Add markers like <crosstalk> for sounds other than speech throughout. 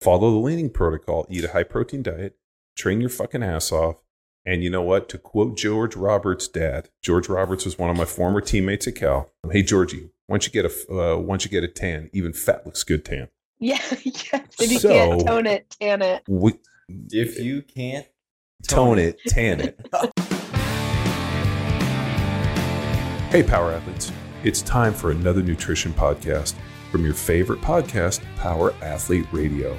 follow the leaning protocol, eat a high protein diet, train your fucking ass off. And you know what? To quote George Roberts' dad, George Roberts was one of my former teammates at Cal. Hey, Georgie, once you get a uh, once you get a tan, even fat looks good tan. Yeah, <laughs> yes. If you So- can't tone it, tan it. We, If you can't tone it, tan it. <laughs> hey, power athletes! It's time for another nutrition podcast from your favorite podcast, Power Athlete Radio.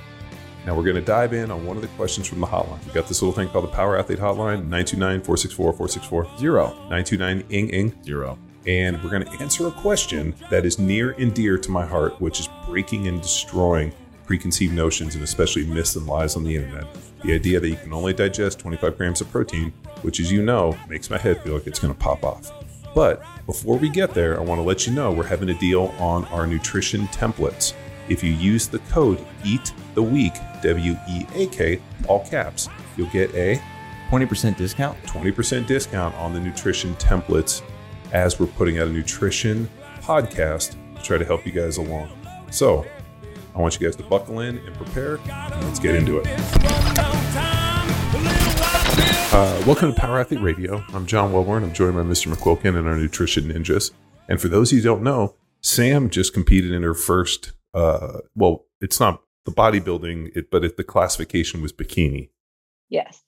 Now we're going to dive in on one of the questions from the hotline. We've got this little thing called the Power Athlete Hotline, 929-464-464, zero 929 ing ing. zero. and we're going to answer a question that is near and dear to my heart, which is breaking and destroying preconceived notions and especially myths and lies on the internet. The idea that you can only digest 25 grams of protein, which, as you know, makes my head feel like it's going to pop off. But before we get there, I want to let you know we're having a deal on our nutrition templates. If you use the code EAT the Week, W E A K, all caps, you'll get a Twenty percent discount. 20% discount on the nutrition templates as we're putting out a nutrition podcast to try to help you guys along. So, I want you guys to buckle in and prepare, let's get into it. Uh, welcome to Power Athlete Radio. I'm John Welborn. I'm joined by Mr. McQuilkin and our nutrition ninjas. And for those of you who don't know, Sam just competed in her first, uh, well, it's not the bodybuilding, it, but it, the classification was bikini. Yes.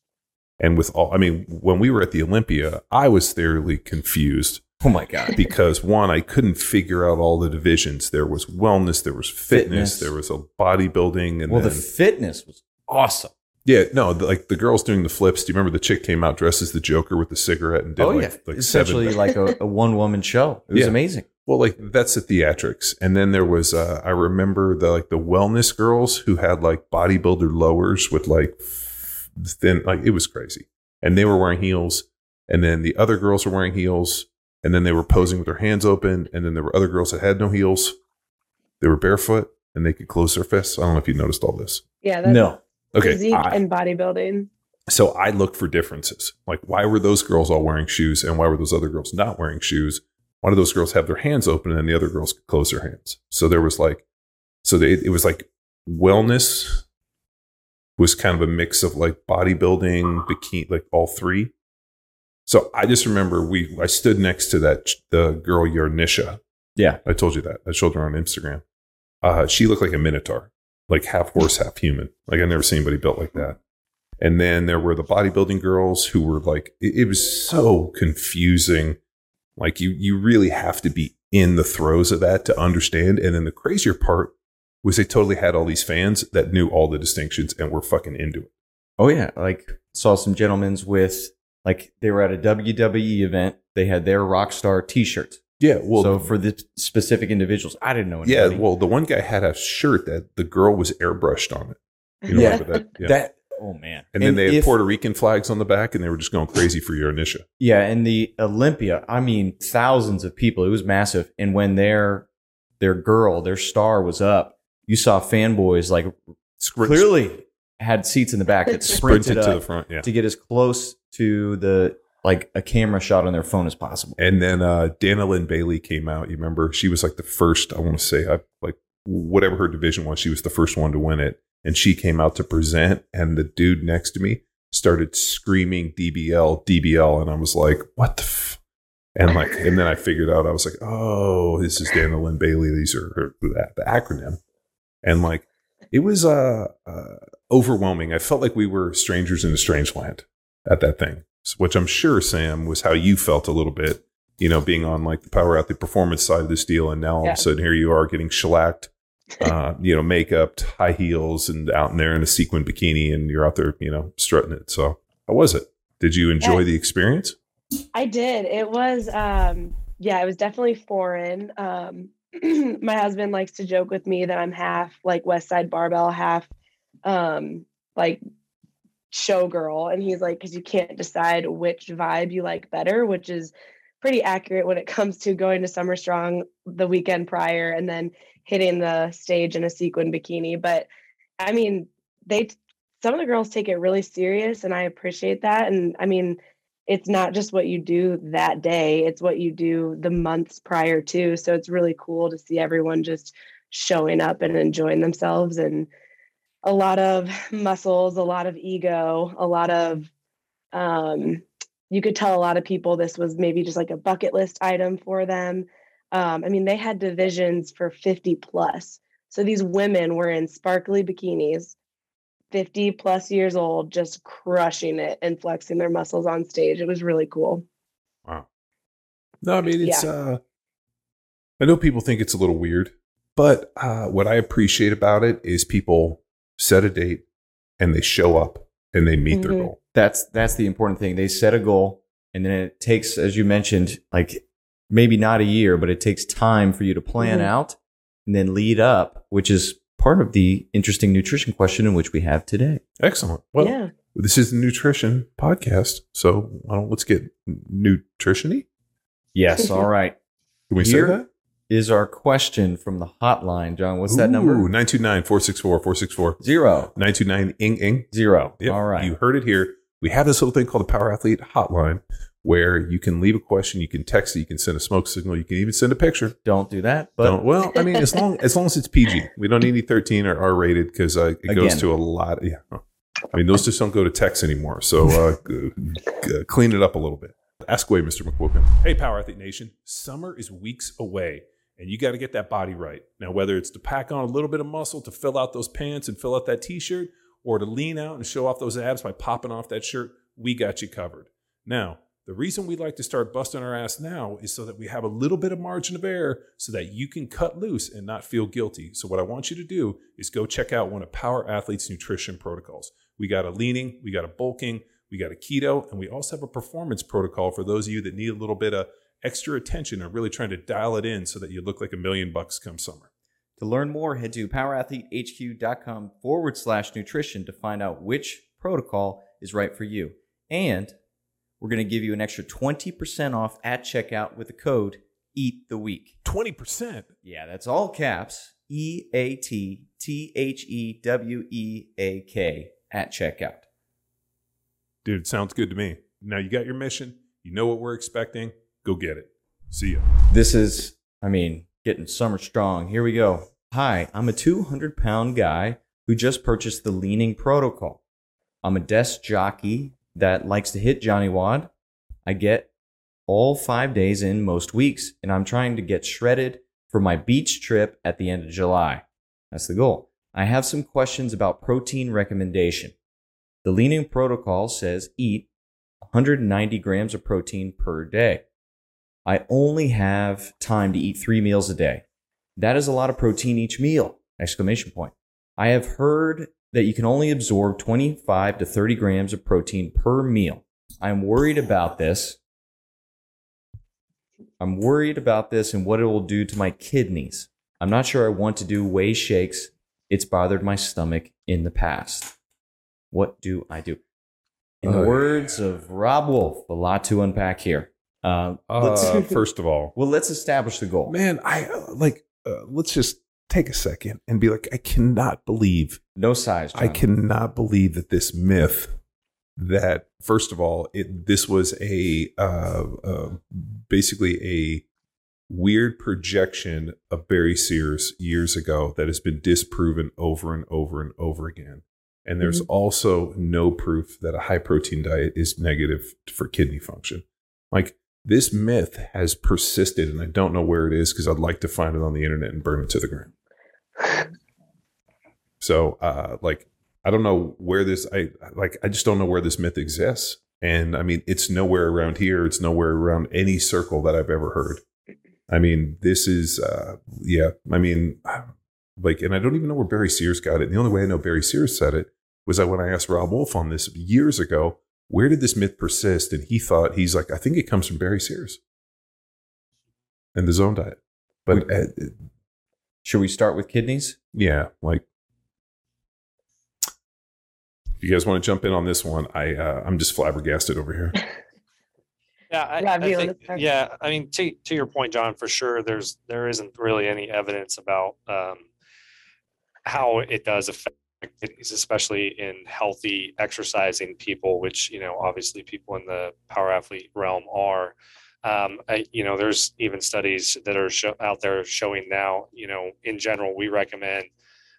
And with all, I mean, when we were at the Olympia, I was thoroughly confused Oh my god. <laughs> because one, I couldn't figure out all the divisions. There was wellness, there was fitness, Fitness. there was a bodybuilding, and well, then the fitness was awesome. yeah, no, the, like the girls doing the flips. Do you remember the chick came out dressed as the Joker with the cigarette and did oh like, yeah, like essentially seven? like a, <laughs> a one woman show. It was Yeah. amazing. Well, like that's the theatrics, and then there was uh, I remember the like the wellness girls who had like bodybuilder lowers with like thin like it was crazy, and they were wearing heels, and then the other girls were wearing heels, and then they were posing with their hands open, and then there were other girls that had no heels, they were barefoot and they could close their fists. I don't know if you noticed all this. Yeah. That's No, Okay, physique I- and bodybuilding. so I looked for differences. Like, why were those girls all wearing shoes and why were those other girls not wearing shoes? Why did those girls have their hands open and the other girls could close their hands? So there was like, so they, it was like wellness was kind of a mix of like bodybuilding, bikini, like all three. So I just remember we, I stood next to that, the girl, Yarishna. Yeah. I told you that. I showed her on Instagram. Uh, she looked like a minotaur, like half horse, half human. Like I never seen anybody built like that. And then there were the bodybuilding girls who were like, it, it was so confusing. Like you, you really have to be in the throes of that to understand. And then the crazier part was they totally had all these fans that knew all the distinctions and were fucking into it. Oh yeah, like saw some gentlemen's with like they were at a WWE event. They had their rock star T-shirts. Yeah. Well, so for the specific individuals, I didn't know. yeah. Well, the one guy had a shirt that the girl was airbrushed on it. You know, Yeah. that? Yeah. that. Oh man. and then they had Puerto Rican flags on the back and they were just going crazy for your Yarishna. Yeah, and the Olympia, I mean, thousands of people. It was massive. And when their their girl, their star was up, you saw fanboys like Sprint- clearly had seats in the back that sprinted, sprinted to the front. Yeah. to get as close to the like a camera shot on their phone as possible. And then uh, Dana Linn Bailey came out. You remember she was like the first. I want to say, I, like whatever her division was, she was the first one to win it. And she came out to present, and the dude next to me started screaming DBL, DBL, and I was like, "What the?" F-? And like, and then I figured out. I was like, "Oh, this is Dana Linn Bailey. These are her, the, the acronym." And like, it was uh, uh, overwhelming. I felt like we were strangers in a strange land at that thing, which I'm sure Sam was how you felt a little bit. You know, being on like the power out the performance side of this deal, and now all Yeah. of a sudden here you are getting shellacked, uh, you know, makeup, high heels, and out in there in a sequin bikini, and you're out there, you know, strutting it. So, how was it? Did you enjoy the experience? I did. It was um yeah, it was definitely foreign. Um <clears throat> my husband likes to joke with me that I'm half like West Side Barbell, half um like showgirl and he's like cuz you can't decide which vibe you like better, which is pretty accurate when it comes to going to Summer Strong the weekend prior and then hitting the stage in a sequin bikini, but I mean, they some of the girls take it really serious and I appreciate that and I mean it's not just what you do that day it's what you do the months prior to so it's really cool to see everyone just showing up and enjoying themselves and a lot of muscles, a lot of ego, a lot of um, you could tell a lot of people this was maybe just like a bucket list item for them. Um, I mean, they had divisions for 50 plus. So these women were in sparkly bikinis, 50 plus years old, just crushing it and flexing their muscles on stage. It was really cool. Wow. No, I mean, it's, yeah. uh, I know people think it's a little weird, but uh, what I appreciate about it is people set a date and they show up and they meet mm-hmm. their goal. That's that's the important thing. They set a goal and then it takes, as you mentioned, like maybe not a year, but it takes time for you to plan mm-hmm. out and then lead up, which is part of the interesting nutrition question in which we have today. Excellent. Well, yeah. this is the nutrition podcast, so why don't let's get nutritiony? Yes. <laughs> all right. Can we Here, say that? is our question from the hotline, John. What's Ooh, that number? 929 464 464 Zero. 929 ing ing. Zero. Yep. All right. You heard it here. We have this little thing called the Power Athlete Hotline where you can leave a question, you can text it, you can send a smoke signal, you can even send a picture. Don't do that. But don't, well, I mean, as long as long as it's PG, we don't need any 13 or R rated because uh, it Again. goes to a lot. Of, yeah. I mean, those just don't go to text anymore. So uh, g- g- clean it up a little bit. Ask away, Mr. McQuilkin. Hey, Power Athlete Nation. Summer is weeks away and you got to get that body right. Now, whether it's to pack on a little bit of muscle to fill out those pants and fill out that t shirt, or to lean out and show off those abs by popping off that shirt, we got you covered. Now, the reason we'd like to start busting our ass now is so that we have a little bit of margin of error so that you can cut loose and not feel guilty. So, what I want you to do is go check out one of Power Athlete's nutrition protocols. We got a leaning, we got a bulking, we got a keto, and we also have a performance protocol for those of you that need a little bit of extra attention and really trying to dial it in so that you look like a million bucks come summer. To learn more, head to powerathletehq.com forward slash nutrition to find out which protocol is right for you. And we're going to give you an extra 20% off at checkout with the code EAT the week. 20%? Yeah, that's all caps. E A T T H E W E A K at checkout. Dude, sounds good to me. Now you got your mission. You know what we're expecting. Go get it. See ya. This is, I mean, getting summer strong. Here we go. Hi, I'm a 200 pound guy who just purchased the leaning protocol. I'm a desk jockey that likes to hit Johnny WOD. I get all five days in most weeks, and I'm trying to get shredded for my beach trip at the end of July. That's the goal. I have some questions about protein recommendation. The leaning protocol says eat 190 grams of protein per day. I only have time to eat three meals a day. That is a lot of protein each meal! Exclamation point. I have heard that you can only absorb 25 to 30 grams of protein per meal. I'm worried about this. I'm worried about this and what it will do to my kidneys. I'm not sure I want to do whey shakes. It's bothered my stomach in the past. What do I do? In the words of Robb Wolf, a lot to unpack here. Uh, uh, first of all, <laughs> well, let's establish the goal. Man, I uh, like. Uh, let's just take a second and be like, I cannot believe no size. John. I cannot believe that this myth that first of all, it this was a uh, uh, basically a weird projection of Barry Sears years ago that has been disproven over and over and over again. And there's mm-hmm. also no proof that a high protein diet is negative for kidney function. Like this myth has persisted, and I don't know where it is because I'd like to find it on the internet and burn it to the ground. So, uh, like, I don't know where this, I like, I just don't know where this myth exists. And I mean, it's nowhere around here. It's nowhere around any circle that I've ever heard. I mean, this is, uh, yeah, I mean, like, and I don't even know where Barry Sears got it. And the only way I know Barry Sears said it was that when I asked Robb Wolf on this years ago, where did this myth persist? And he thought, he's like, I think it comes from Barry Sears and the zone diet. But uh, should we start with kidneys? Yeah, like if you guys want to jump in on this one, I uh, I'm just flabbergasted over here. <laughs> Yeah, I, I think, yeah. I mean, to to your point, John, for sure. There's there isn't really any evidence about um, how it does affect kidneys, especially in healthy exercising people, which you know obviously people in the power athlete realm are. Um, I, you know, there's even studies that are show, out there showing now. You know, in general, we recommend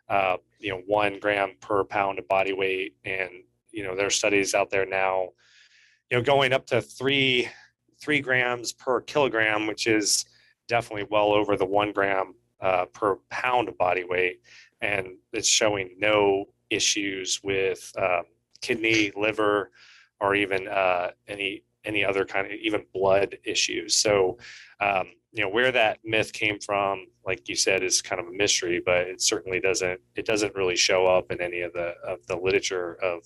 uh, you know one gram per pound of body weight, and you know there are studies out there now, you know going up to three three grams per kilogram, which is definitely well over the one gram uh, per pound of body weight, and it's showing no issues with um, kidney, liver, or even uh, any any other kind of even blood issues. So, um, you know, where that myth came from, like you said, is kind of a mystery, but it certainly doesn't it doesn't really show up in any of the of the literature of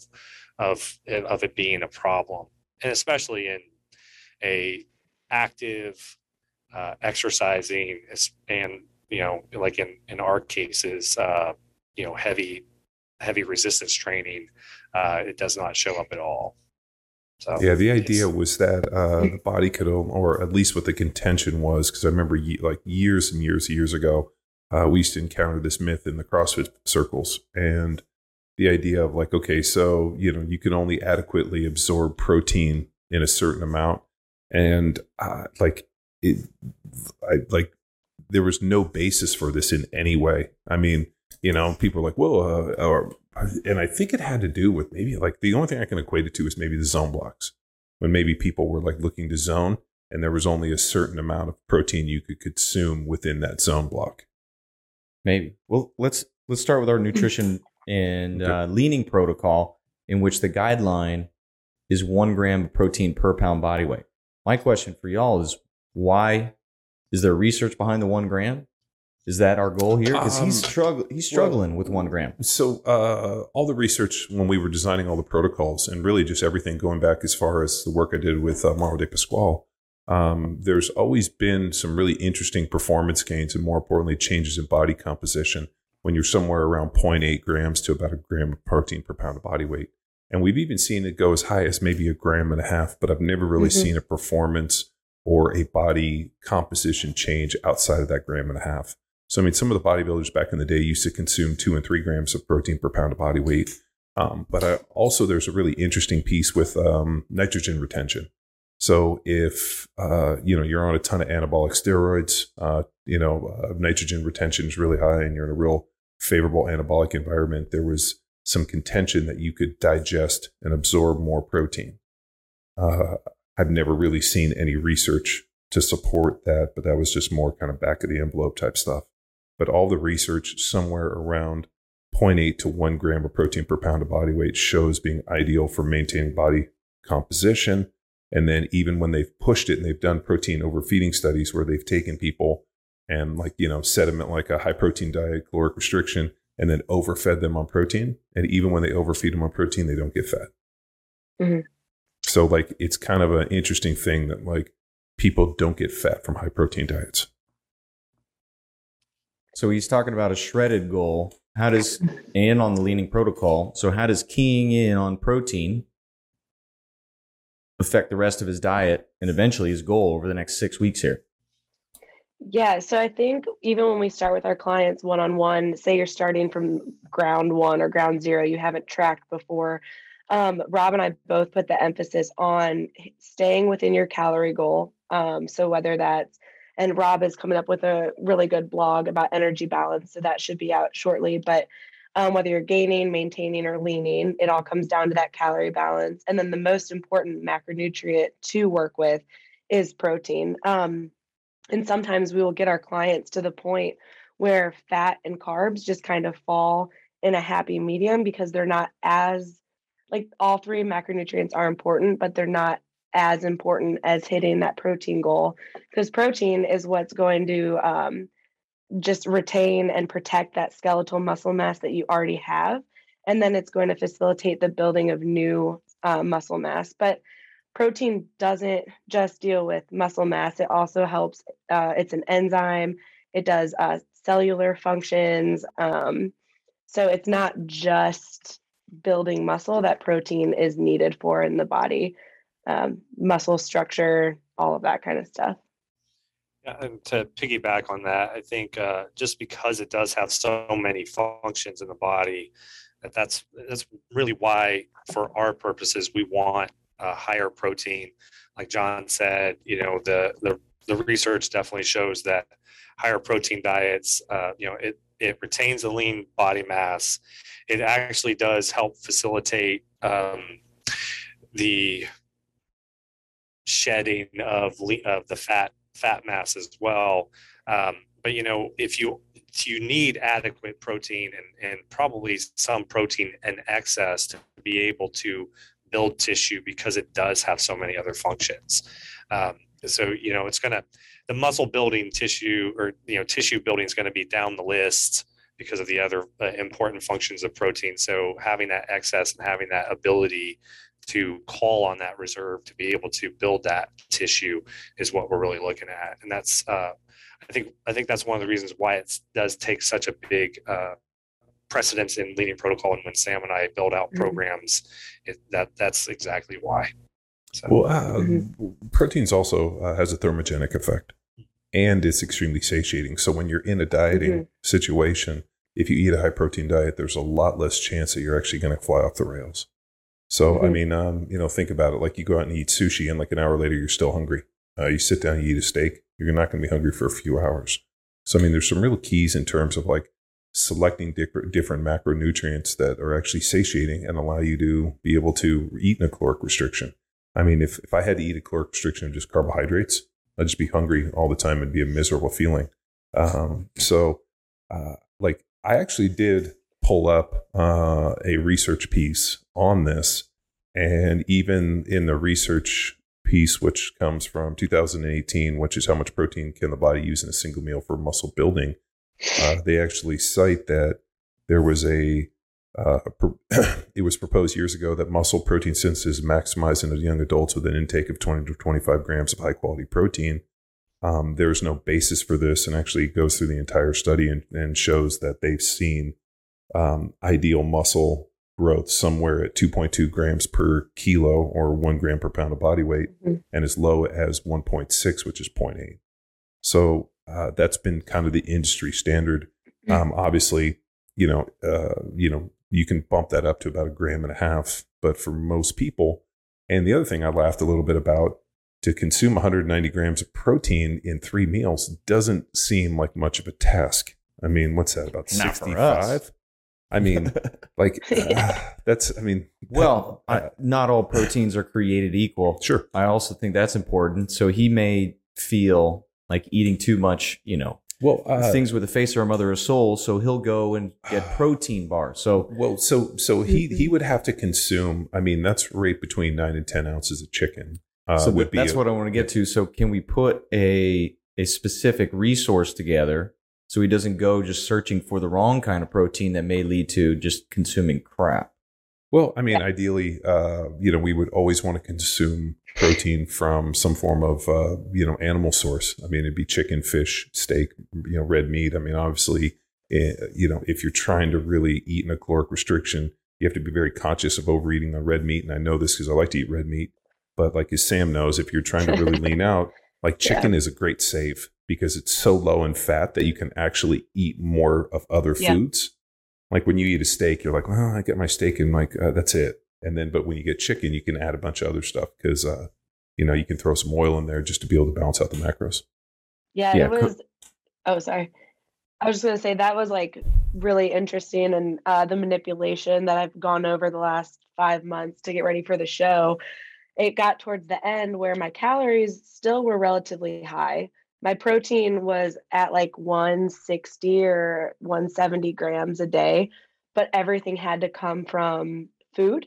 of of it being a problem, and especially in a active uh, exercising and you know like in in our cases uh, you know heavy heavy resistance training uh, it does not show up at all so yeah the idea was that uh, the body could or at least what the contention was because i remember ye- like years and years years ago uh, we used to encounter this myth in the crossfit circles and the idea of like okay so you know you can only adequately absorb protein in a certain amount and uh, like it, I like there was no basis for this in any way. I mean, you know, people are like, well, uh, or, and I think it had to do with maybe like the only thing I can equate it to is maybe the zone blocks when maybe people were like looking to zone and there was only a certain amount of protein you could consume within that zone block. Maybe. Well, let's let's start with our nutrition <clears throat> and okay. uh, leaning protocol, in which the guideline is one gram of protein per pound body weight. My question for y'all is why is there research behind the one gram? Is that our goal here? Because he's um, struggling. He's struggling well, with one gram. So uh, all the research when we were designing all the protocols, and really just everything going back as far as the work I did with uh, Mauro Di Pasquale, um, there's always been some really interesting performance gains, and more importantly, changes in body composition when you're somewhere around 0.8 grams to about a gram of protein per pound of body weight. And we've even seen it go as high as maybe a gram and a half, but I've never really mm-hmm. seen a performance or a body composition change outside of that gram and a half. So, I mean, some of the bodybuilders back in the day used to consume two and three grams of protein per pound of body weight. Um, but I, also, there's a really interesting piece with um, nitrogen retention. So, if uh, you know you're on a ton of anabolic steroids, uh, you know uh, nitrogen retention is really high, and you're in a real favorable anabolic environment. There was some contention that you could digest and absorb more protein. Uh, I've never really seen any research to support that, but that was just more kind of back of the envelope type stuff. But all the research somewhere around 0.8 to 1 gram of protein per pound of body weight shows being ideal for maintaining body composition. And then even when they've pushed it and they've done protein overfeeding studies where they've taken people and like, you know, set them like a high protein diet, caloric restriction, and then overfed them on protein. And even when they overfeed them on protein, they don't get fat. Mm-hmm. So like it's kind of an interesting thing that like people don't get fat from high protein diets. So he's talking about a shredded goal. How does and on the leaning protocol? So how does keying in on protein affect the rest of his diet and eventually his goal over the next six weeks here? Yeah, so I think even when we start with our clients one on one, say you're starting from ground one or ground zero, you haven't tracked before, um, Rob and I both put the emphasis on staying within your calorie goal. Um, so whether that's and Rob is coming up with a really good blog about energy balance, so that should be out shortly. But um, whether you're gaining, maintaining, or leaning, it all comes down to that calorie balance. And then the most important macronutrient to work with is protein. Um, and sometimes we will get our clients to the point where fat and carbs just kind of fall in a happy medium because they're not as like all three macronutrients are important, but they're not as important as hitting that protein goal because protein is what's going to um, just retain and protect that skeletal muscle mass that you already have. And then it's going to facilitate the building of new uh, muscle mass. But protein doesn't just deal with muscle mass, it also helps, uh, it's an enzyme, it does uh, cellular functions. Um, so it's not just building muscle that protein is needed for in the body um, muscle structure all of that kind of stuff yeah, and to piggyback on that i think uh, just because it does have so many functions in the body that that's that's really why for our purposes we want a higher protein like john said you know the the, the research definitely shows that higher protein diets uh, you know it it retains a lean body mass. It actually does help facilitate um, the shedding of of the fat fat mass as well. Um, but you know, if you you need adequate protein and, and probably some protein in excess to be able to build tissue because it does have so many other functions. Um, so you know, it's gonna the muscle building tissue or you know tissue building is going to be down the list because of the other uh, important functions of protein. So having that excess and having that ability to call on that reserve to be able to build that tissue is what we're really looking at, and that's uh, I think I think that's one of the reasons why it does take such a big uh, precedence in leading protocol. And when Sam and I build out mm-hmm. programs, it, that that's exactly why. So. Well, uh, mm-hmm. proteins also uh, has a thermogenic effect, and it's extremely satiating. So when you're in a dieting mm-hmm. situation, if you eat a high protein diet, there's a lot less chance that you're actually going to fly off the rails. So, mm-hmm. I mean, um, you know, think about it. Like you go out and eat sushi, and like an hour later, you're still hungry. Uh, you sit down, you eat a steak, you're not going to be hungry for a few hours. So, I mean, there's some real keys in terms of like selecting different, different macronutrients that are actually satiating and allow you to be able to eat in a caloric restriction. I mean, if, if I had to eat a caloric restriction of just carbohydrates, I'd just be hungry all the time and be a miserable feeling. Um, so, uh, like, I actually did pull up uh, a research piece on this. And even in the research piece, which comes from 2018, which is how much protein can the body use in a single meal for muscle building, uh, they actually cite that there was a uh, <coughs> it was proposed years ago that muscle protein synthesis is maximized in young adults with an intake of 20 to 25 grams of high quality protein. Um, there's no basis for this, and actually goes through the entire study and, and shows that they've seen um, ideal muscle growth somewhere at 2.2 grams per kilo or one gram per pound of body weight, mm-hmm. and as low as 1.6, which is 0.8. So uh, that's been kind of the industry standard. Mm-hmm. Um, obviously, you know, uh, you know, you can bump that up to about a gram and a half, but for most people, and the other thing I laughed a little bit about to consume 190 grams of protein in three meals doesn't seem like much of a task. I mean, what's that about 65? I mean, <laughs> like uh, <sighs> that's. I mean, well, uh, I, not all proteins are created equal. Sure. I also think that's important. So he may feel like eating too much, you know, well, uh, things with a face or a mother or soul. So he'll go and get <sighs> protein bars. So well, so so he he would have to consume. I mean, that's right between nine and ten ounces of chicken. Uh, so would that's a, what I want to get to. So can we put a a specific resource together so he doesn't go just searching for the wrong kind of protein that may lead to just consuming crap. Well, I mean, ideally, uh, you know, we would always want to consume protein from some form of, uh, you know, animal source. I mean, it'd be chicken, fish, steak, you know, red meat. I mean, obviously, eh, you know, if you're trying to really eat in a caloric restriction, you have to be very conscious of overeating the red meat. And I know this because I like to eat red meat. But like as Sam knows, if you're trying to really <laughs> lean out, like chicken yeah. is a great save because it's so low in fat that you can actually eat more of other yeah. foods. Like when you eat a steak, you're like, well, I get my steak and like uh, that's it. And then, but when you get chicken, you can add a bunch of other stuff because, uh, you know, you can throw some oil in there just to be able to balance out the macros. Yeah, yeah. it was. Oh, sorry. I was just gonna say that was like really interesting, and uh, the manipulation that I've gone over the last five months to get ready for the show. It got towards the end where my calories still were relatively high, my protein was at like 160 or 170 grams a day, but everything had to come from food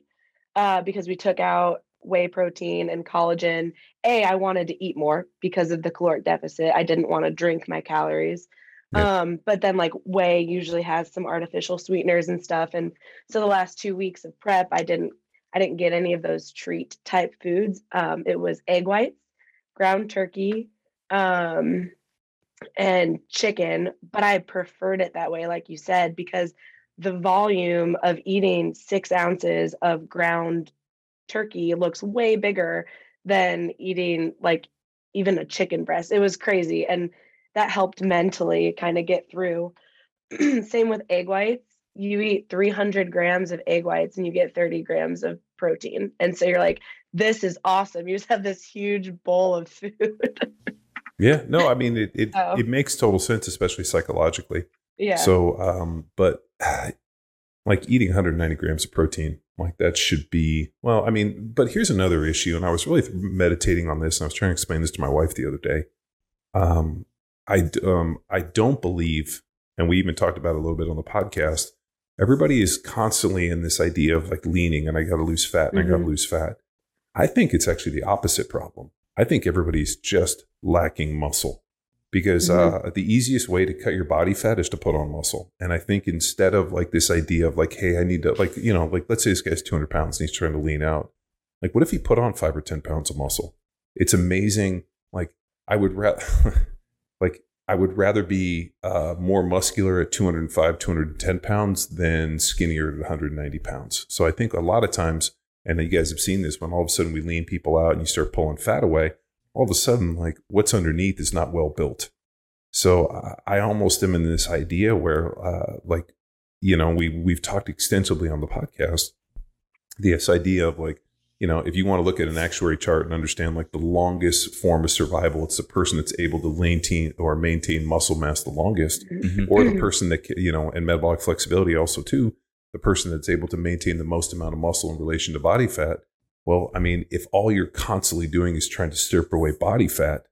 uh, because we took out whey protein and collagen. A, I wanted to eat more because of the caloric deficit. I didn't want to drink my calories. Yeah. Um, but then like whey usually has some artificial sweeteners and stuff. And so the last two weeks of prep, I didn't I didn't get any of those treat type foods. Um, it was egg whites, ground turkey, um, and chicken, but I preferred it that way, like you said, because the volume of eating six ounces of ground turkey looks way bigger than eating like even a chicken breast. It was crazy. And that helped mentally kind of get through. <clears throat> Same with egg whites. You eat 300 grams of egg whites and you get 30 grams of protein. And so you're like, this is awesome. You just have this huge bowl of food. <laughs> Yeah, no, I mean it it, oh. it makes total sense, especially psychologically. Yeah. So, um, but <sighs> like eating 190 grams of protein, like that should be, well, I mean, but here's another issue. And I was really meditating on this and I was trying to explain this to my wife the other day. Um, I, um, I don't believe, and we even talked about it a little bit on the podcast. Everybody is constantly in this idea of like leaning and I got to lose fat and mm-hmm. I got to lose fat. I think it's actually the opposite problem. I think everybody's just lacking muscle because mm-hmm. uh, the easiest way to cut your body fat is to put on muscle. And I think instead of like this idea of like, hey, I need to like, you know, like let's say this guy's 200 pounds and he's trying to lean out. Like, what if he put on five or 10 pounds of muscle? It's amazing. Like, I would rather, <laughs> like, I would rather be uh, more muscular at 205, 210 pounds than skinnier at 190 pounds. So I think a lot of times, and you guys have seen this when all of a sudden we lean people out and you start pulling fat away, all of a sudden, like what's underneath is not well built. So I almost am in this idea where, uh, like, you know, we we've talked extensively on the podcast this idea of like, you know, if you want to look at an actuary chart and understand like the longest form of survival, it's the person that's able to maintain or maintain muscle mass the longest, mm-hmm. or the person that you know, and metabolic flexibility also too, the person that's able to maintain the most amount of muscle in relation to body fat well, I mean, if all you're constantly doing is trying to strip away body fat,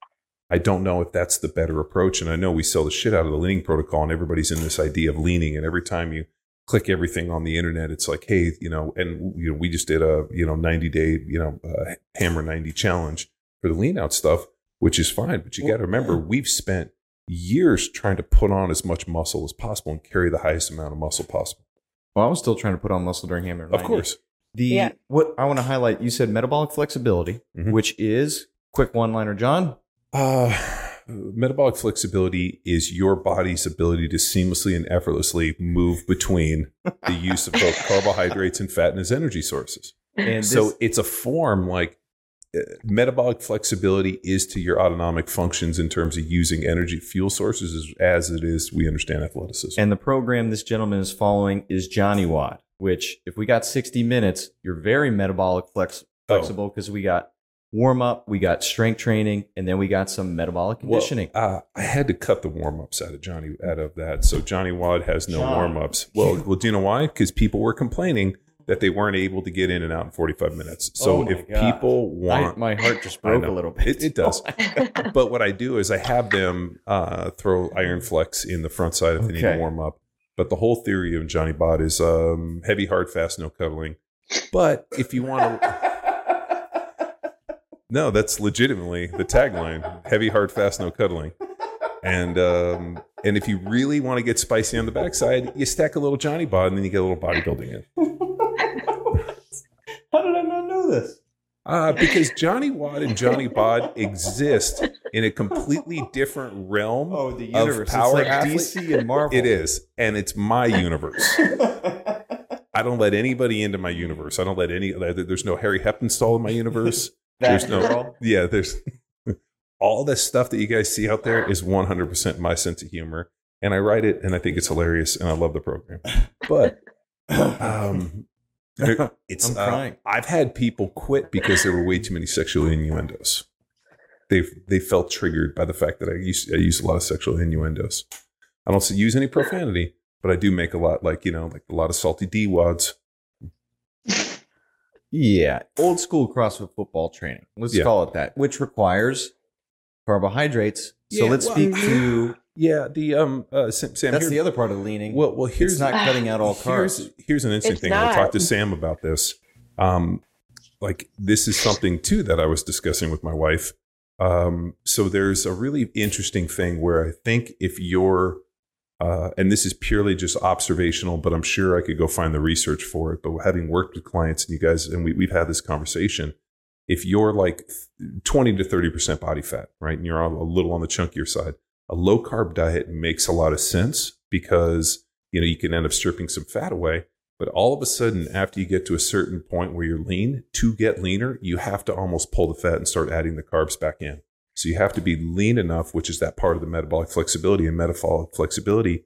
I don't know if that's the better approach. And I know we sell the shit out of the leaning protocol, and everybody's in this idea of leaning. And every time you click everything on the internet, it's like, hey, you know, and you know, we just did a you know 90 day you know uh, hammer 90 challenge for the lean out stuff, which is fine. But you got to remember, we've spent years trying to put on as much muscle as possible and carry the highest amount of muscle possible. Well, I was still trying to put on muscle during hammer. 90. Of course. The yeah. what I want to highlight, you said metabolic flexibility, mm-hmm. which is quick one liner, John. Uh, metabolic flexibility is your body's ability to seamlessly and effortlessly move between the use of both <laughs> carbohydrates and fat as energy sources. And so this, it's a form like metabolic flexibility is to your autonomic functions in terms of using energy fuel sources as, it is we understand athleticism. And the program this gentleman is following is Johnny WOD which if we got 60 minutes, you're very metabolic flex, oh. flexible because oh. we got warm up, we got strength training, and then we got some metabolic conditioning. Well, uh, I had to cut the warm ups out of Johnny out of that. So Johnny WOD has no warm ups. Well, well, do you know why? Because people were complaining that they weren't able to get in and out in 45 minutes. So oh if God. people want, I, my heart just broke a little bit. It, it does. <laughs> Oh but what I do is I have them uh, throw Iron Flex in the front side if okay. they need to warm up. But the whole theory of Johnny Bod is um, heavy, hard, fast, no cuddling. But if you want to, <laughs> no, that's legitimately the tagline: heavy, hard, fast, no cuddling. And um, and if you really want to get spicy on the backside, you stack a little Johnny Bod, and then you get a little bodybuilding in. How did I not know this? Uh, because Johnny WOD and Johnny Bod exist in a completely <laughs> different realm oh, the universe. of power. It's like DC and Marvel. It is, and it's my universe. <laughs> I don't let anybody into my universe. I don't let any. There's no Harry Heppenstall in my universe. <laughs> there's no. Girl. Yeah, there's all this stuff that you guys see out there is 100% my sense of humor, and I write it, and I think it's hilarious, and I love the program. But um, <laughs> it's I'm uh, crying. I've had people quit because there were way too many sexual innuendos. They they felt triggered by the fact that I use I use a lot of sexual innuendos. I don't use any profanity, but I do make a lot like you know like a lot of salty d wads. Yeah, old school CrossFit football training. Let's yeah. call it that, which requires carbohydrates. So yeah, let's well, speak to yeah, the um, uh, Sam. That's here, the other part of leaning. Well, well, here's it's not cutting out all carbs. Here's, here's an interesting it's thing. Not. I talked to Sam about this. Um, like this is something too that I was discussing with my wife. Um, so there's a really interesting thing where I think if you're, uh, and this is purely just observational, but I'm sure I could go find the research for it. But having worked with clients and you guys, and we, we've had this conversation, if you're like 20 to 30% body fat, right, and you're a little on the chunkier side, a low carb diet makes a lot of sense because you know you can end up stripping some fat away but all of a sudden after you get to a certain point where you're lean to get leaner you have to almost pull the fat and start adding the carbs back in. So you have to be lean enough which is that part of the metabolic flexibility and metabolic flexibility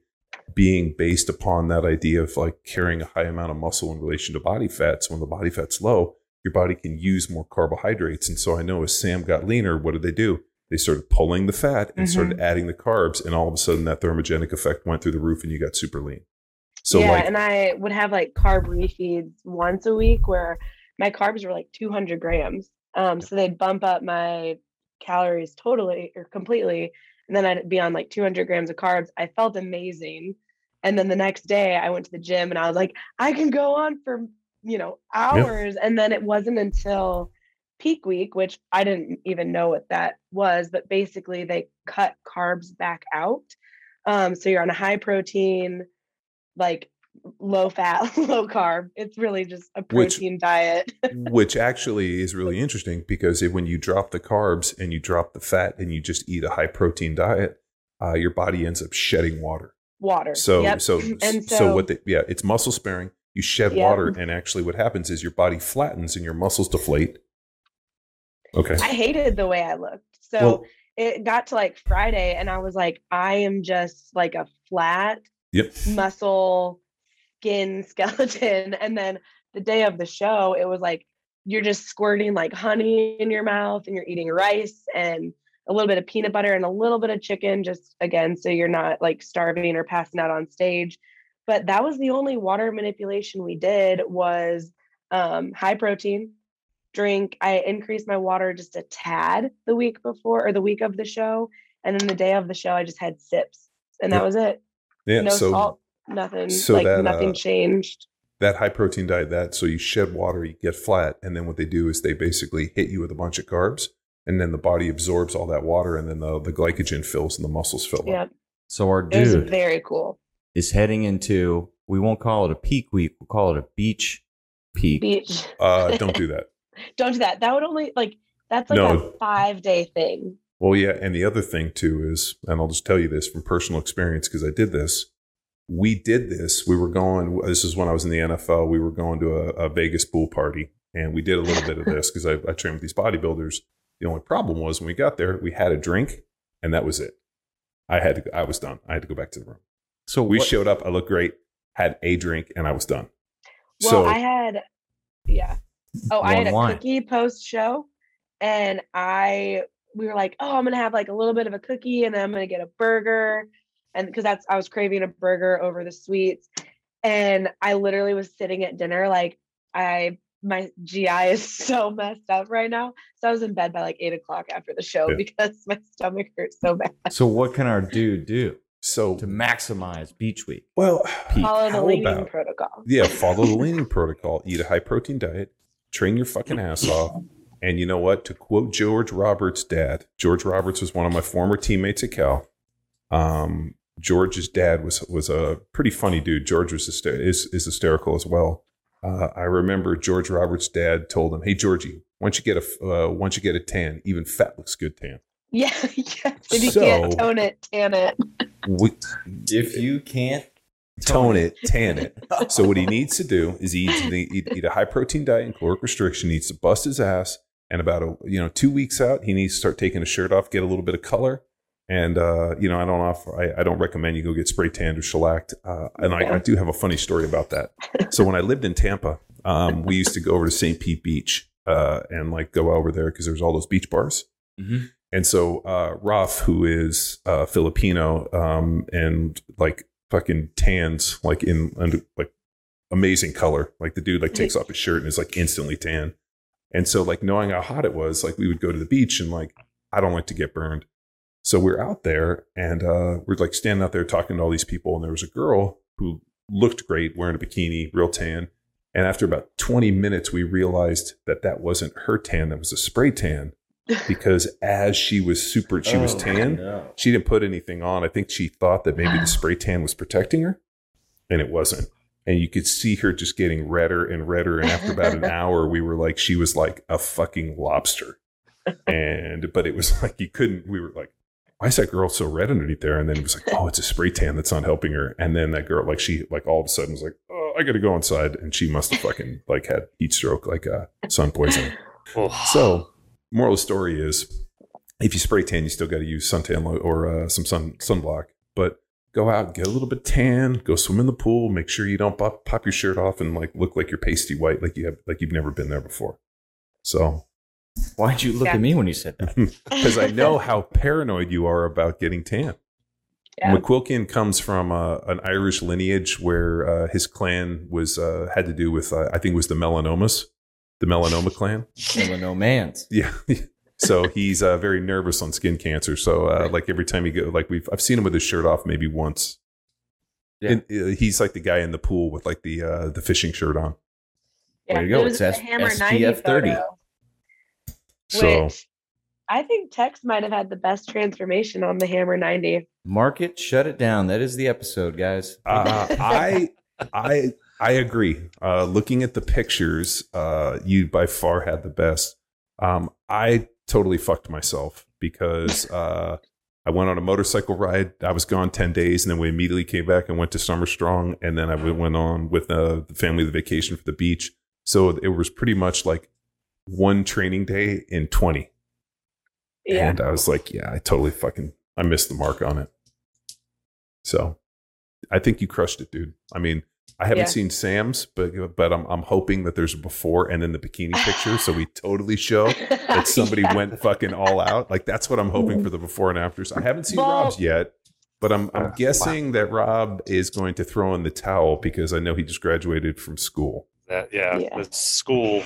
being based upon that idea of like carrying a high amount of muscle in relation to body fat so when the body fat's low your body can use more carbohydrates. And so i know as sam got leaner what did they do they started pulling the fat and mm-hmm. started adding the carbs, and all of a sudden that thermogenic effect went through the roof, and you got super lean. So yeah, like, and I would have like carb refeeds once a week where my carbs were like 200 grams. Um, so they'd bump up my calories totally or completely, and then I'd be on like 200 grams of carbs. I felt amazing. And then the next day I went to the gym and I was like, I can go on for, you know, hours. And then it wasn't until peak week, which I didn't even know what that was, but basically they cut carbs back out. Um, so you're on a high protein, like low fat, <laughs> low carb. It's really just a protein which, diet. <laughs> which actually is really interesting because if, when you drop the carbs and you drop the fat and you just eat a high protein diet, uh, your body ends up shedding water. Water. So yep. so, <clears throat> and so so what the, yeah, it's muscle sparing. You shed yep. water and actually what happens is your body flattens and your muscles deflate. Okay. I hated the way I looked. So well, it got to like Friday and I was like, I am just like a flat yep. muscle skin <laughs> skeleton. And then the day of the show, it was like you're just squirting like honey in your mouth and you're eating rice and a little bit of peanut butter and a little bit of chicken, just again, so you're not like starving or passing out on stage. But that was the only water manipulation we did was um, high protein drink. I increased my water just a tad the week before or the week of the show. And then the day of the show, I just had sips and that was it. Yeah. No so, salt, nothing. So like that, nothing uh, changed. That high protein diet, that so you shed water, you get flat, and then what they do is they basically hit you with a bunch of carbs, and then the body absorbs all that water, and then the, the glycogen fills and the muscles fill yep. up. So our dude very cool is heading into we won't call it a peak week, we'll call it a beach peak. Beach. Uh, <laughs> don't do that. Don't do that. That would only like that's like no. a five day thing. Well, yeah, and the other thing too is, and I'll just tell you this from personal experience because I did this we did this. We were going, this is when I was in the NFL. We were going to a, a Vegas pool party and we did a little bit of this because I, I trained with these bodybuilders. The only problem was when we got there, we had a drink and that was it. I had to, I was done. I had to go back to the room. So we what, showed up. I looked great, had a drink, and I was done. Well, so, I had, yeah. Oh, I had a wine. cookie post show, and I we were like, oh, I'm gonna have like a little bit of a cookie, and then I'm gonna get a burger, and because that's I was craving a burger over the sweets, and I literally was sitting at dinner like I my GI is <laughs> so messed up right now. So I was in bed by like eight o'clock after the show yeah. because my stomach hurts so bad. So what can our dude do? So to maximize beach week, well, follow the leaning about, protocol. Yeah, follow the <laughs> leaning protocol. Eat a high protein diet. Train your fucking ass off. And you know what? To quote George Roberts' dad, George Roberts was one of my former teammates at Cal. Um, George's dad was was a pretty funny dude. George was hyster- is is hysterical as well. Uh, I remember George Roberts' dad told him, "Hey Georgie, once you get a uh, once you get a tan, even fat looks good tan." Yeah, <laughs> yeah. If you so, can't tone it, tan it. We, if you can't tone it, tan it. so what he needs to do is eat, <laughs> eat, eat a high protein diet and caloric restriction. He needs to bust his ass, and about a you know two weeks out, he needs to start taking his shirt off, get a little bit of color, and uh, you know, I don't offer, I, I, don't recommend you go get spray tanned or shellacked. Uh, and I, I, do have a funny story about that. so when I lived in Tampa, um, we used to go over to St. Pete Beach uh, and like go over there because there's all those beach bars. Mm-hmm. And so uh, Raf, who is uh, Filipino um, and like fucking tans like in like amazing color, like the dude like takes off his shirt and is like instantly tan. And so like knowing how hot it was, like we would go to the beach and like I don't like to get burned. So we're out there and uh, we're like standing out there talking to all these people. And there was a girl who looked great wearing a bikini, real tan. And after about 20 minutes, we realized that that wasn't her tan, that was a spray tan. Because as she was super, she oh, was tan, no. she didn't put anything on. I think she thought that maybe the <sighs> spray tan was protecting her, and it wasn't. And you could see her just getting redder and redder. And after about an <laughs> hour, we were like, she was like a fucking lobster. And, but it was <laughs> like, you couldn't, we were like, why is that girl so red underneath there? And then it was like, oh, it's a spray tan that's not helping her. And then that girl, like she, like all of a sudden was like, oh, I got to go inside. And she must have fucking like had heat stroke, like uh, sun poisoning. <laughs> Oh. So moral of the story is if you spray tan, you still got to use suntan or uh, some sun sunblock, but go out, get a little bit tan, go swim in the pool, make sure you don't pop, pop your shirt off and like look like you're pasty white, like you have, like you've never been there before. So Why'd you look yeah. at me when you said that? <laughs> Because I know how paranoid you are about getting tan. Yeah. McQuilkin comes from uh, an Irish lineage where uh, his clan was uh, had to do with uh, I think it was the melanomas, the melanoma clan. Melanomans. Yeah. <laughs> so he's uh, very nervous on skin cancer. So uh, right. like every time he go, like we've I've seen him with his shirt off maybe once. Yeah. And, he's like the guy in the pool with like the uh, the fishing shirt on. Yeah, there you go. It, says SPF thirty. So I think Tex might have had the best transformation on the Hammer 90. Mark it, shut it down. That is the episode, guys. Uh, I I I agree. Uh, looking at the pictures, uh, you by far had the best. Um, I totally fucked myself because uh, I went on a motorcycle ride. I was gone 10 days and then we immediately came back and went to Summer Strong. And then I went on with uh, the family, the vacation for the beach. So it was pretty much like one training day in 20. Yeah. And I was like, yeah, I totally fucking, I missed the mark on it. So I think you crushed it, dude. I mean, I haven't yeah. seen Sam's, but but I'm I'm hoping that there's a before and then the bikini picture, so we <laughs> totally show that somebody yeah. went fucking all out. Like that's what I'm hoping for the before and afters. I haven't seen well, Rob's yet, but I'm I'm uh, guessing wow. that Rob is going to throw in the towel because I know he just graduated from school. That yeah, yeah. the school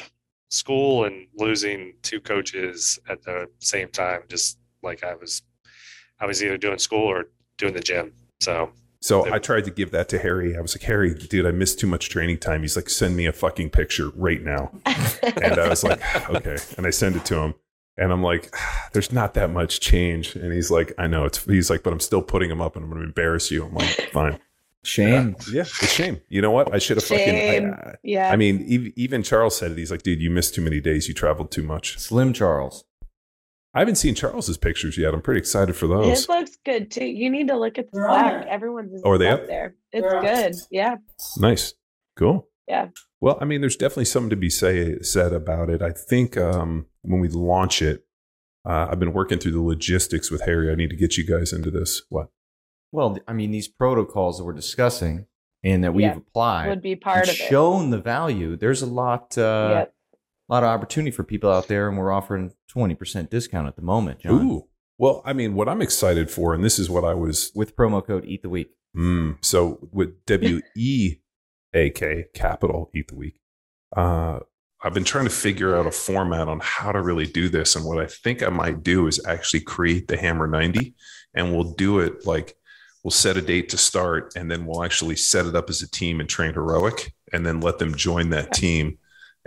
school and losing two coaches at the same time just like i was i was either doing school or doing the gym so so I tried to give that to Harry. I was like, Harry, dude, I missed too much training time. He's like, send me a fucking picture right now. <laughs> and I was like, okay. And I send it to him. And I'm like, <sighs> there's not that much change. And he's like, I know. It's he's like, but I'm still putting him up and I'm gonna embarrass you. I'm like, <laughs> fine. Shame. Yeah, yeah, it's shame. You know what? I should have fucking. I, yeah. I mean, even Charles said it. He's like, dude, you missed too many days. You traveled too much. Slim Charles. I haven't seen Charles's pictures yet. I'm pretty excited for those. His looks good too. You need to look at the black. Everyone's oh, are they up there? It's good. Yeah. Nice. Cool. Yeah. Well, I mean, there's definitely something to be say said about it. I think um, when we launch it, uh, I've been working through the logistics with Harry. I need to get you guys into this. What? Well, I mean, these protocols that we're discussing and that we've yeah, applied would be part of it. Shown the value. There's a lot, uh, yep. A lot of opportunity for people out there, and we're offering twenty percent discount at the moment. John. Ooh, well, I mean, what I'm excited for, and this is what I was with promo code Eat the Week. Mm, so with W E A K capital Eat the Week, uh, I've been trying to figure out a format on how to really do this, and what I think I might do is actually create the Hammer 90, and we'll do it like we'll set a date to start and then we'll actually set it up as a team and train heroic and then let them join that team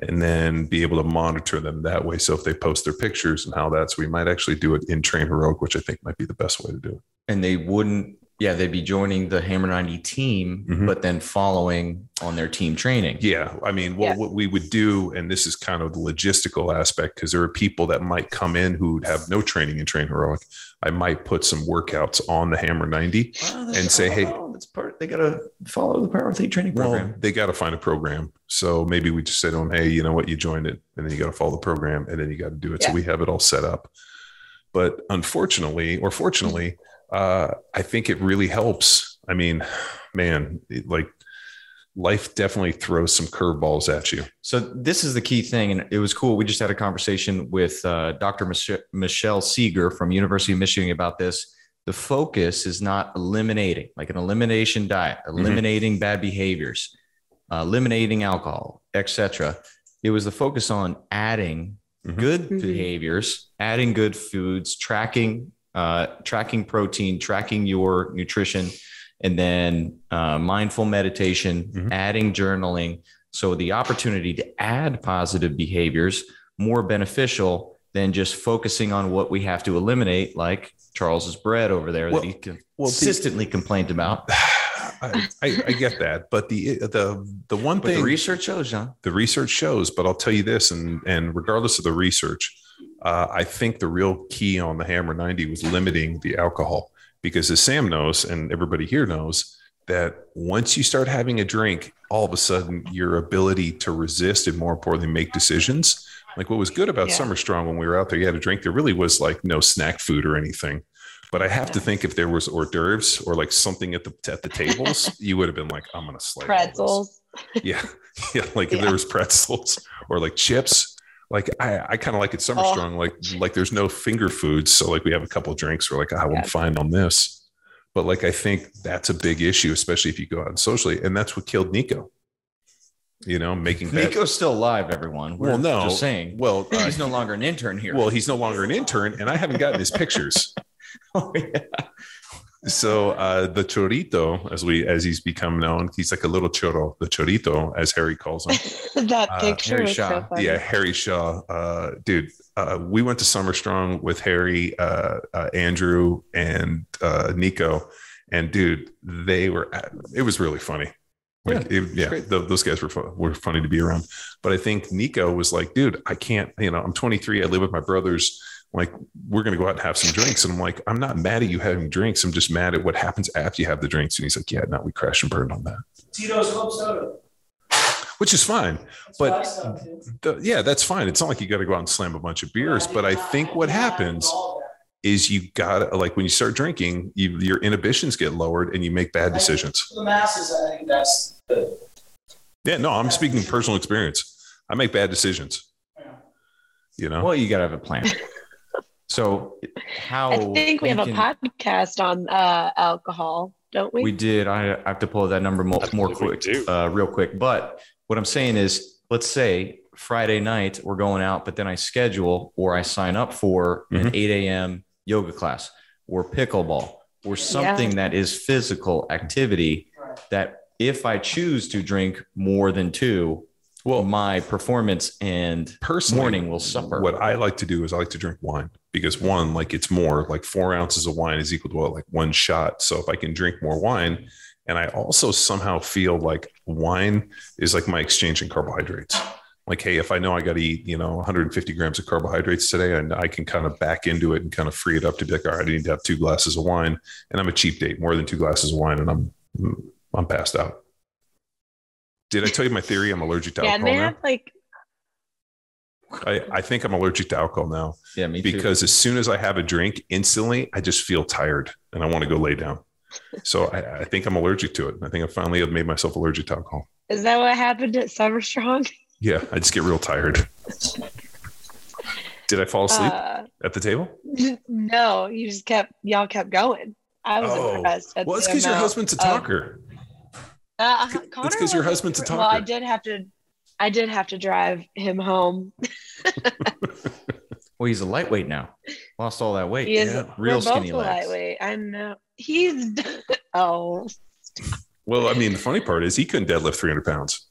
and then be able to monitor them that way so if they post their pictures and how that's we might actually do it in train heroic which i think might be the best way to do it and they wouldn't yeah, they'd be joining the Hammer 90 team, mm-hmm. but then following on their team training. Yeah. I mean, well, yeah. what we would do, and this is kind of the logistical aspect, because there are people that might come in who have no training in Train Heroic. I might put some workouts on the Hammer 90 and say, hey, that's part, they got to follow the Power Athlete training program. Well, they got to find a program. So maybe we just say to them, hey, you know what, you joined it, and then you got to follow the program, and then you got to do it. Yeah. So we have it all set up. But unfortunately, or fortunately, uh, I think it really helps. I mean, man, it, like life definitely throws some curveballs at you. So this is the key thing, and it was cool. We just had a conversation with uh, Dr. Mich- Michelle Segar from University of Michigan about this. The focus is not eliminating, like an elimination diet, mm-hmm. eliminating mm-hmm. bad behaviors, uh, eliminating alcohol, etc. It was the focus on adding mm-hmm. good mm-hmm. behaviors, adding good foods, tracking uh, tracking protein, tracking your nutrition, and then uh, mindful meditation, mm-hmm. adding journaling. So the opportunity to add positive behaviors more beneficial than just focusing on what we have to eliminate, like Charles's bread over there well, that he consistently well, the, complained about. <sighs> I, I, I, get that, but the the the one but thing the research shows, John. The research shows, but I'll tell you this, and and regardless of the research, uh, I think the real key on the Hammer 90 was limiting the alcohol because, as Sam knows, and everybody here knows, that once you start having a drink, all of a sudden your ability to resist and more importantly, make decisions. Like what was good about yeah. Summer Strong when we were out there, you had a drink. There really was like no snack food or anything. But I have yeah. to think if there was hors d'oeuvres or like something at the at the tables, <laughs> you would have been like, I'm gonna slay pretzels. <laughs> Yeah, <laughs> yeah. Like yeah. if there was pretzels or like chips like I, I kind of like it summer oh. strong. Like like there's no finger foods, so like we have a couple drinks. We're like, ah, I am fine on this, but like I think that's a big issue, especially if you go out socially, and that's what killed Nico. You know, making Nico's bad- still alive. Everyone, We're well, no, just saying. Well, <laughs> uh, he's no longer an intern here. Well, he's no longer an intern, and I haven't gotten his pictures. <laughs> oh yeah so uh, the chorito, as we as he's become known, he's like a little choro, the chorito, as Harry calls him. <laughs> that uh, picture Harry Shaw. So yeah, Harry Shaw, uh, dude. Uh, we went to Summer Strong with Harry, uh, uh, Andrew, and uh, Nico, and dude, they were. At, it was really funny. Like, yeah, it, yeah the, those guys were fun, were funny to be around. But I think Nico was like, dude, I can't. You know, I'm 23. I live with my brothers. Like we're going to go out and have some drinks. And i'm like i'm not mad at you having drinks. I'm just mad at what happens after you have the drinks. And he's like yeah now we crash and burned on that. Tito's club soda. Which is fine that's but the, yeah that's fine. It's not like you got to go out and slam a bunch of beers but i think what happens is you gotta like when you start drinking you, your inhibitions get lowered and you make bad decisions For the masses i think that's good yeah no i'm speaking personal experience i make bad decisions you know well you got to have a plan So how I think we have can, a podcast on uh, alcohol, don't we? We did. I, have to pull that number more, more quick, uh, real quick. But what I'm saying is, let's say Friday night we're going out, but then I schedule or I sign up for mm-hmm. an 8 a.m. yoga class or pickleball or something yeah. that is physical activity that if I choose to drink more than two, well, my performance and personally, morning will suffer. What I like to do is I like to drink wine because one, like it's more like four ounces of wine is equal to what, like one shot. So if I can drink more wine, and I also somehow feel like wine is like my exchange in carbohydrates. Like, hey, if I know I got to eat, you know, 150 grams of carbohydrates today, and I can kind of back into it and kind of free it up to be like, all right, I need to have two glasses of wine, and I'm a cheap date, more than two glasses of wine, and I'm mm, I'm passed out. Did I tell you my theory? I'm allergic to yeah, alcohol. Yeah, they have like I, I think I'm allergic to alcohol now. Yeah, me too. Because as soon as I have a drink, instantly I just feel tired and I want to go lay down. So I, I think I'm allergic to it. I think I finally have made myself allergic to alcohol. Is that what happened at Summer Strong? <laughs> Yeah, I just get real tired. Did I fall asleep uh, at the table? No, you just kept y'all kept going. I was oh, impressed. well, it's because your husband's a talker. Uh, it's because your husband's a talker. Well, I did have to I did have to drive him home. <laughs> well, he's a lightweight now. Lost all that weight. He is yeah. real skinny lightweight. I know. He's <laughs> oh. Well, I mean, the funny part is he couldn't deadlift 300 pounds.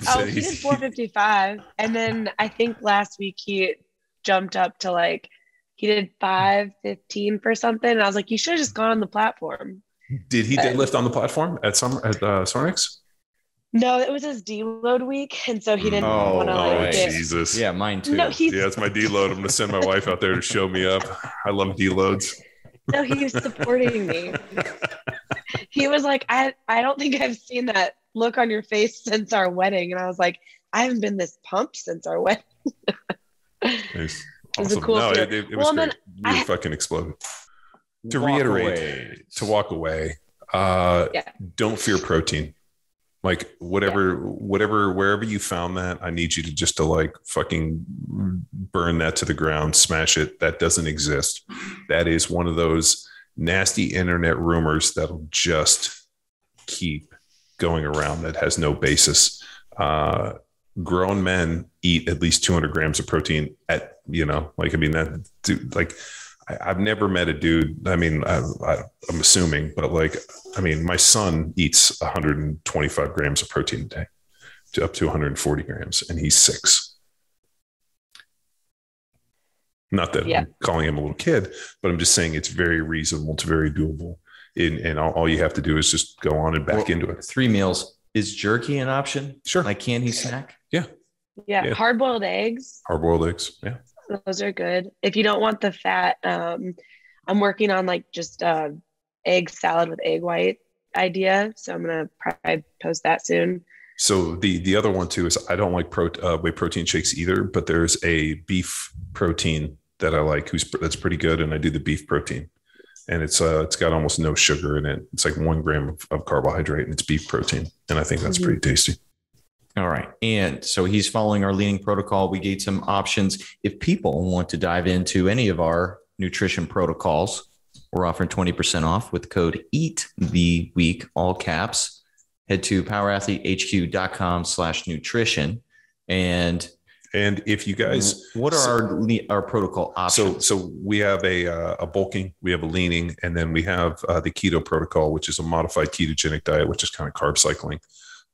<laughs> Oh, he did 455, and then I think last week he jumped up to like he did 515 for something. And I was like, you should have just gone on the platform. Did he deadlift on the platform at some at uh, Sonics? No, it was his deload week, and so he didn't oh, want to like. Oh, Jesus! Yeah, mine too. No, he's... yeah, it's my deload. I'm gonna send my wife out there to show me up. I love deloads. No, he was supporting me. <laughs> he was like, I I don't think I've seen that look on your face <laughs> since our wedding, and I was like, I haven't been this pumped since our wedding. nice. <laughs> Awesome. Cool no, it, it, it, was well, great. We I, fucking exploded. To reiterate, away. to walk away. Uh, yeah. Don't fear protein like whatever yeah. whatever wherever you found that i need you to just to like fucking burn that to the ground smash it that doesn't exist that is one of those nasty internet rumors that'll just keep going around that has no basis uh, grown men eat at least 200 grams of protein at you know like i mean that dude, like I, have never met a dude. I mean, I, am assuming, but like, I mean, my son eats 125 grams of protein a day, to up to 140 grams, and he's six. Not that yeah. I'm calling him a little kid, but I'm just saying it's very reasonable. It's very doable. And, and all, all you have to do is just go on and back well, into it. Three meals. Is jerky an option? Sure. Like, candy snack? Yeah. Yeah. yeah. Hard boiled eggs. Hard boiled eggs. Yeah. Those are good. If you don't want the fat, um, I'm working on like just uh, egg salad with egg white idea. So I'm gonna probably post that soon. So the the other one too is I don't like pro, uh, whey protein shakes either, but there's a beef protein that I like who's that's pretty good, and I do the beef protein, and it's uh it's got almost no sugar in it. It's like one gram of, of carbohydrate, and it's beef protein, and I think that's mm-hmm. pretty tasty. All right. And so he's following our leaning protocol. We gave some options. If people want to dive into any of our nutrition protocols, we're offering 20% off with code EAT the week, all caps. Head to powerathletehq.com slash nutrition. And and if you guys, what are so, our our protocol options? So, so we have a uh, a bulking, we have a leaning, and then we have uh, the keto protocol, which is a modified ketogenic diet, which is kind of carb cycling.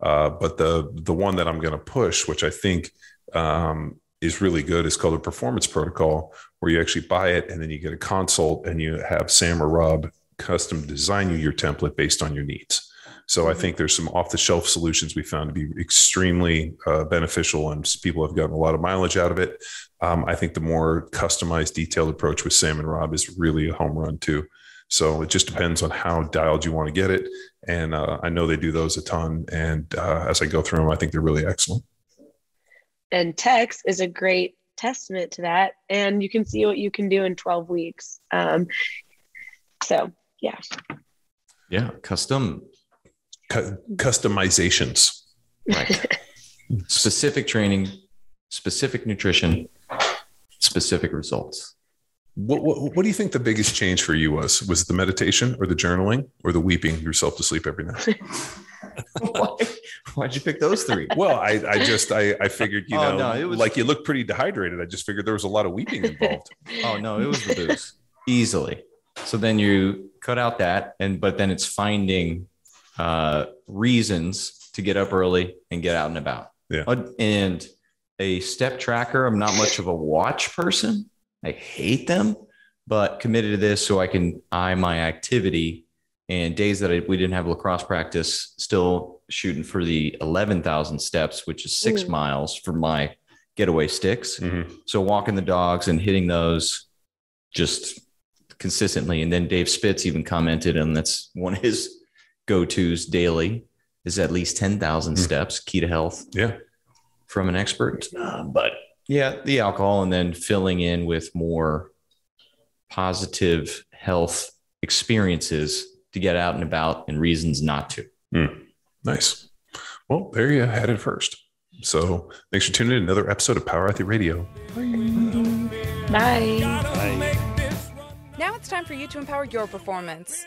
Uh, but the the one that I'm going to push, which I think um, is really good, is called a performance protocol, where you actually buy it and then you get a consult and you have Sam or Rob custom design you your template based on your needs. So I think there's some off the shelf solutions we found to be extremely uh, beneficial, and people have gotten a lot of mileage out of it. Um, I think the more customized, detailed approach with Sam and Rob is really a home run too. So it just depends on how dialed you want to get it. And uh, I know they do those a ton. And uh, as I go through them, I think they're really excellent. And Tex is a great testament to that. And you can see what you can do in 12 weeks. Um, so, yeah. Yeah. Custom. C- customizations. Right. <laughs> specific training, specific nutrition, specific results. What, what, what do you think the biggest change for you was? Was it the meditation or the journaling or the weeping yourself to sleep every night? <laughs> Why, why'd you pick those three? Well, I, I just I, I figured you oh, know no, was, like you look pretty dehydrated. I just figured there was a lot of weeping involved. <laughs> oh no, it was the booze easily. So then you cut out that, and but then it's finding uh, reasons to get up early and get out and about. Yeah, and a step tracker. I'm not much of a watch person I hate them, but committed to this so I can eye my activity. And days that I, we didn't have lacrosse practice, still shooting for the 11,000 steps, which is six miles for my getaway sticks. Mm-hmm. So walking the dogs and hitting those just consistently. And then Dave Spitz even commented, and that's one of his go tos daily is at least 10,000 mm-hmm. steps, key to health. Yeah. From an expert. Uh, but yeah, the alcohol, and then filling in with more positive health experiences to get out and about and reasons not to. Mm, nice. Well, there you had it first. So thanks for tuning in another episode of Power Athlete Radio. Bye. Bye. Bye. Now it's time for you to empower your performance.